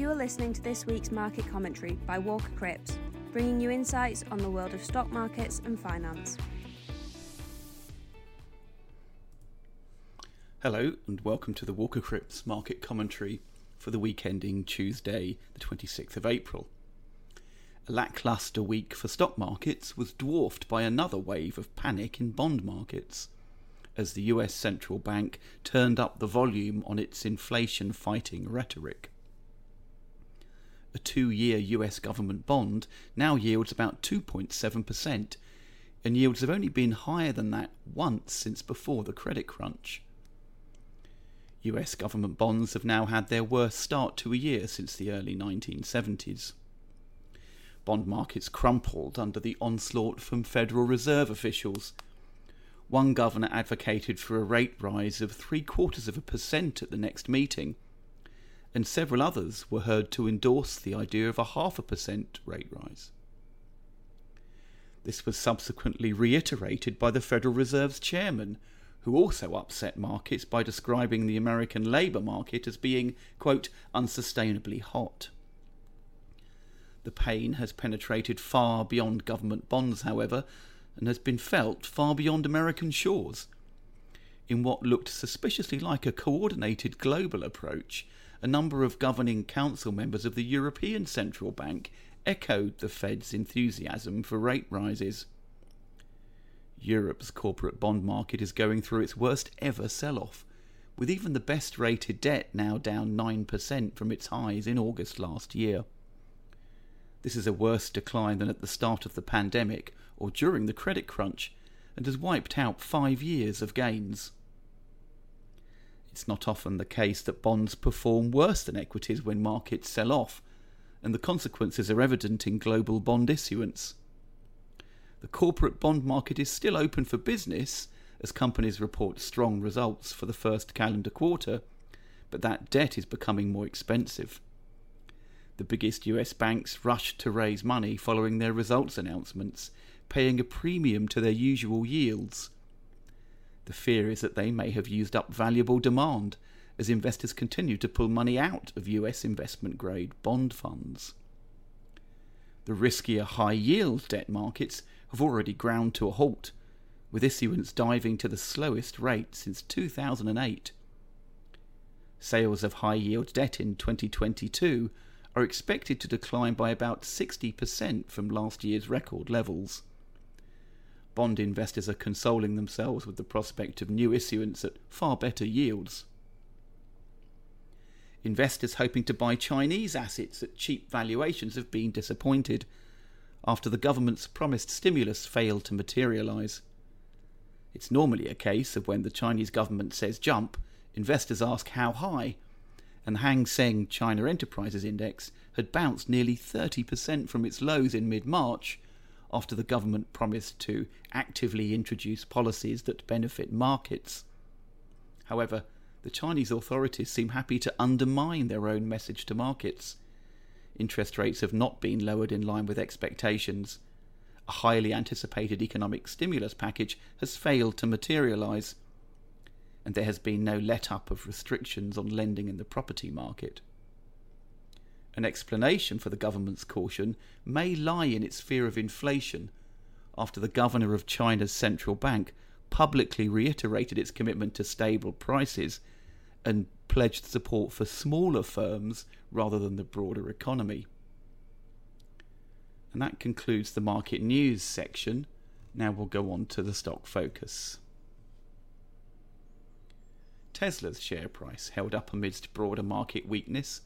You are listening to this week's market commentary by Walker Cripps, bringing you insights on the world of stock markets and finance. Hello, and welcome to the Walker Cripps market commentary for the week ending Tuesday, the 26th of April. A lackluster week for stock markets was dwarfed by another wave of panic in bond markets as the US central bank turned up the volume on its inflation fighting rhetoric. A two year US government bond now yields about 2.7%, and yields have only been higher than that once since before the credit crunch. US government bonds have now had their worst start to a year since the early 1970s. Bond markets crumpled under the onslaught from Federal Reserve officials one governor advocated for a rate rise of three quarters of a percent at the next meeting, and several others were heard to endorse the idea of a half a percent rate rise. This was subsequently reiterated by the Federal Reserve's chairman, who also upset markets by describing the American labour market as being, quote, unsustainably hot. The pain has penetrated far beyond government bonds, however, and has been felt far beyond American shores. In what looked suspiciously like a coordinated global approach, a number of governing council members of the European Central Bank echoed the Fed's enthusiasm for rate rises. Europe's corporate bond market is going through its worst ever sell off, with even the best rated debt now down 9% from its highs in August last year. This is a worse decline than at the start of the pandemic or during the credit crunch and has wiped out five years of gains. It's not often the case that bonds perform worse than equities when markets sell off, and the consequences are evident in global bond issuance. The corporate bond market is still open for business as companies report strong results for the first calendar quarter, but that debt is becoming more expensive the biggest US banks rushed to raise money following their results announcements, paying a premium to their usual yields. The fear is that they may have used up valuable demand as investors continue to pull money out of US investment grade bond funds. The riskier high yield debt markets have already ground to a halt, with issuance diving to the slowest rate since 2008. Sales of high yield debt in 2022 are expected to decline by about 60% from last year's record levels. Bond investors are consoling themselves with the prospect of new issuance at far better yields. Investors hoping to buy Chinese assets at cheap valuations have been disappointed after the government's promised stimulus failed to materialise. It's normally a case of when the Chinese government says jump, investors ask how high, and the Hang Seng China Enterprises Index had bounced nearly 30% from its lows in mid March after the government promised to actively introduce policies that benefit markets. However, the Chinese authorities seem happy to undermine their own message to markets. Interest rates have not been lowered in line with expectations. A highly anticipated economic stimulus package has failed to materialise and there has been no let up of restrictions on lending in the property market. An explanation for the government's caution may lie in its fear of inflation after the governor of China's central bank publicly reiterated its commitment to stable prices and pledged support for smaller firms rather than the broader economy. And that concludes the market news section. Now we'll go on to the stock focus. Tesla's share price held up amidst broader market weakness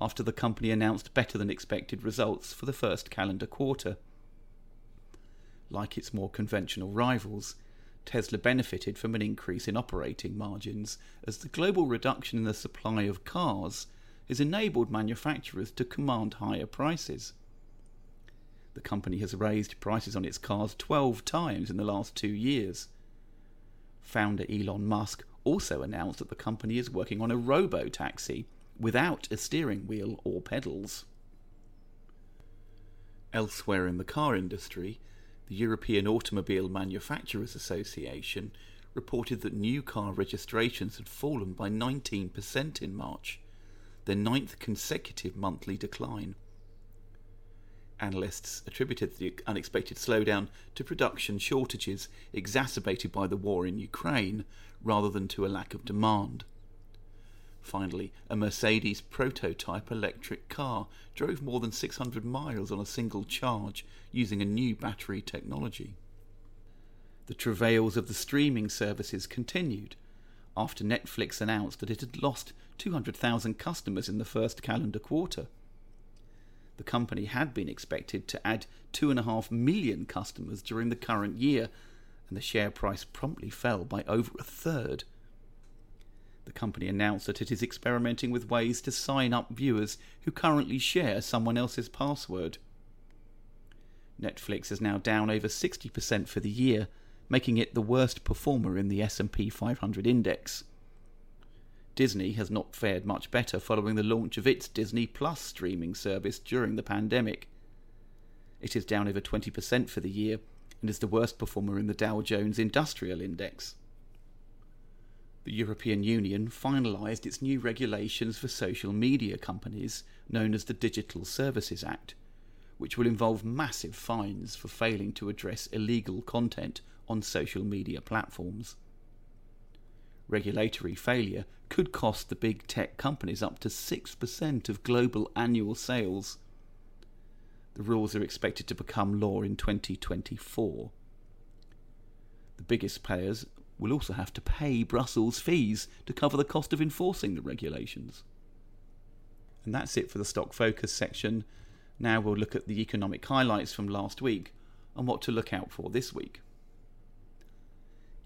after the company announced better than expected results for the first calendar quarter. Like its more conventional rivals, Tesla benefited from an increase in operating margins as the global reduction in the supply of cars has enabled manufacturers to command higher prices. The company has raised prices on its cars 12 times in the last two years. Founder Elon Musk also announced that the company is working on a robo taxi without a steering wheel or pedals. Elsewhere in the car industry, the European Automobile Manufacturers Association reported that new car registrations had fallen by 19% in March, their ninth consecutive monthly decline. Analysts attributed the unexpected slowdown to production shortages exacerbated by the war in Ukraine rather than to a lack of demand. Finally, a Mercedes prototype electric car drove more than 600 miles on a single charge using a new battery technology. The travails of the streaming services continued after Netflix announced that it had lost 200,000 customers in the first calendar quarter. The company had been expected to add 2.5 million customers during the current year, and the share price promptly fell by over a third. The company announced that it is experimenting with ways to sign up viewers who currently share someone else's password. Netflix is now down over 60% for the year, making it the worst performer in the S&P 500 index. Disney has not fared much better following the launch of its Disney Plus streaming service during the pandemic. It is down over 20% for the year and is the worst performer in the Dow Jones Industrial Index. The European Union finalised its new regulations for social media companies, known as the Digital Services Act, which will involve massive fines for failing to address illegal content on social media platforms. Regulatory failure could cost the big tech companies up to 6% of global annual sales. The rules are expected to become law in 2024. The biggest players will also have to pay Brussels fees to cover the cost of enforcing the regulations. And that's it for the stock focus section. Now we'll look at the economic highlights from last week and what to look out for this week.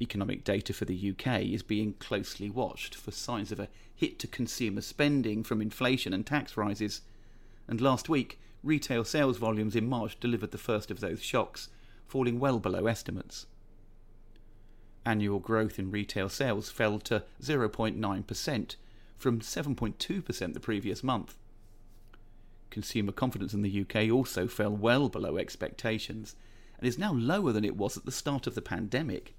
Economic data for the UK is being closely watched for signs of a hit to consumer spending from inflation and tax rises. And last week, retail sales volumes in March delivered the first of those shocks, falling well below estimates annual growth in retail sales fell to 0.9% from 7.2% the previous month. Consumer confidence in the UK also fell well below expectations and is now lower than it was at the start of the pandemic.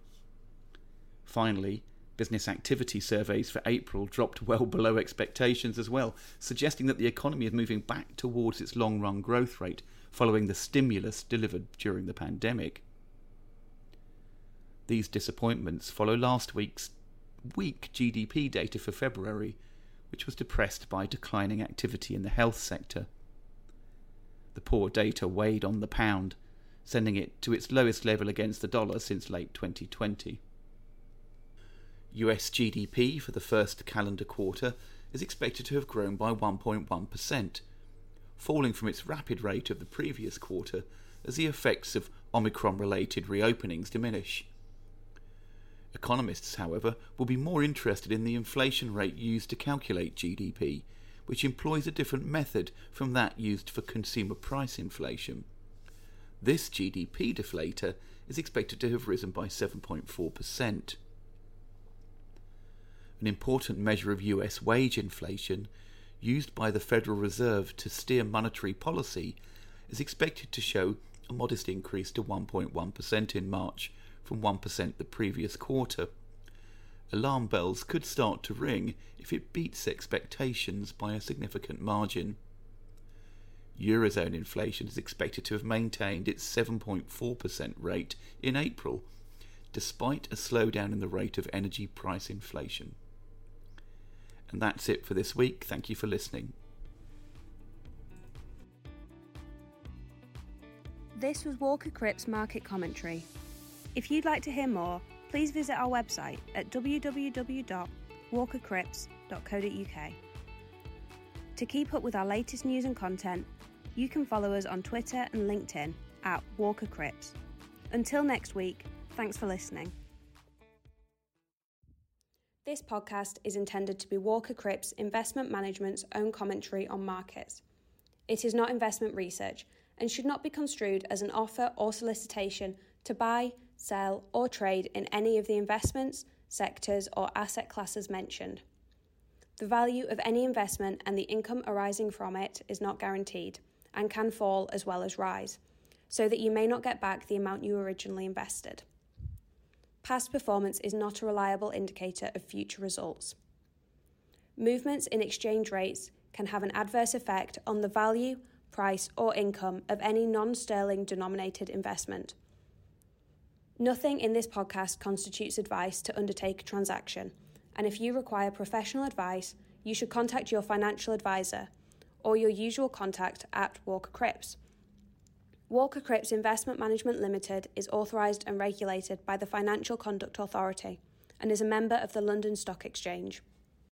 Finally, business activity surveys for April dropped well below expectations as well, suggesting that the economy is moving back towards its long run growth rate following the stimulus delivered during the pandemic. These disappointments follow last week's weak GDP data for February, which was depressed by declining activity in the health sector. The poor data weighed on the pound, sending it to its lowest level against the dollar since late 2020. US GDP for the first calendar quarter is expected to have grown by 1.1%, falling from its rapid rate of the previous quarter as the effects of Omicron related reopenings diminish. Economists, however, will be more interested in the inflation rate used to calculate GDP, which employs a different method from that used for consumer price inflation. This GDP deflator is expected to have risen by 7.4%. An important measure of US wage inflation, used by the Federal Reserve to steer monetary policy, is expected to show a modest increase to 1.1% in March from 1% the previous quarter. Alarm bells could start to ring if it beats expectations by a significant margin. Eurozone inflation is expected to have maintained its 7.4% rate in April, despite a slowdown in the rate of energy price inflation. And that's it for this week. Thank you for listening. This was Walker Cripps Market Commentary. If you'd like to hear more, please visit our website at www.walkercripps.co.uk. To keep up with our latest news and content, you can follow us on Twitter and LinkedIn at Walker Cripps. Until next week, thanks for listening. This podcast is intended to be Walker Cripps Investment Management's own commentary on markets. It is not investment research and should not be construed as an offer or solicitation to buy, sell, or trade in any of the investments, sectors, or asset classes mentioned. The value of any investment and the income arising from it is not guaranteed and can fall as well as rise, so that you may not get back the amount you originally invested. Past performance is not a reliable indicator of future results. Movements in exchange rates, can have an adverse effect on the value, price, or income of any non sterling denominated investment. Nothing in this podcast constitutes advice to undertake a transaction, and if you require professional advice, you should contact your financial advisor or your usual contact at Walker Cripps. Walker Cripps Investment Management Limited is authorised and regulated by the Financial Conduct Authority and is a member of the London Stock Exchange.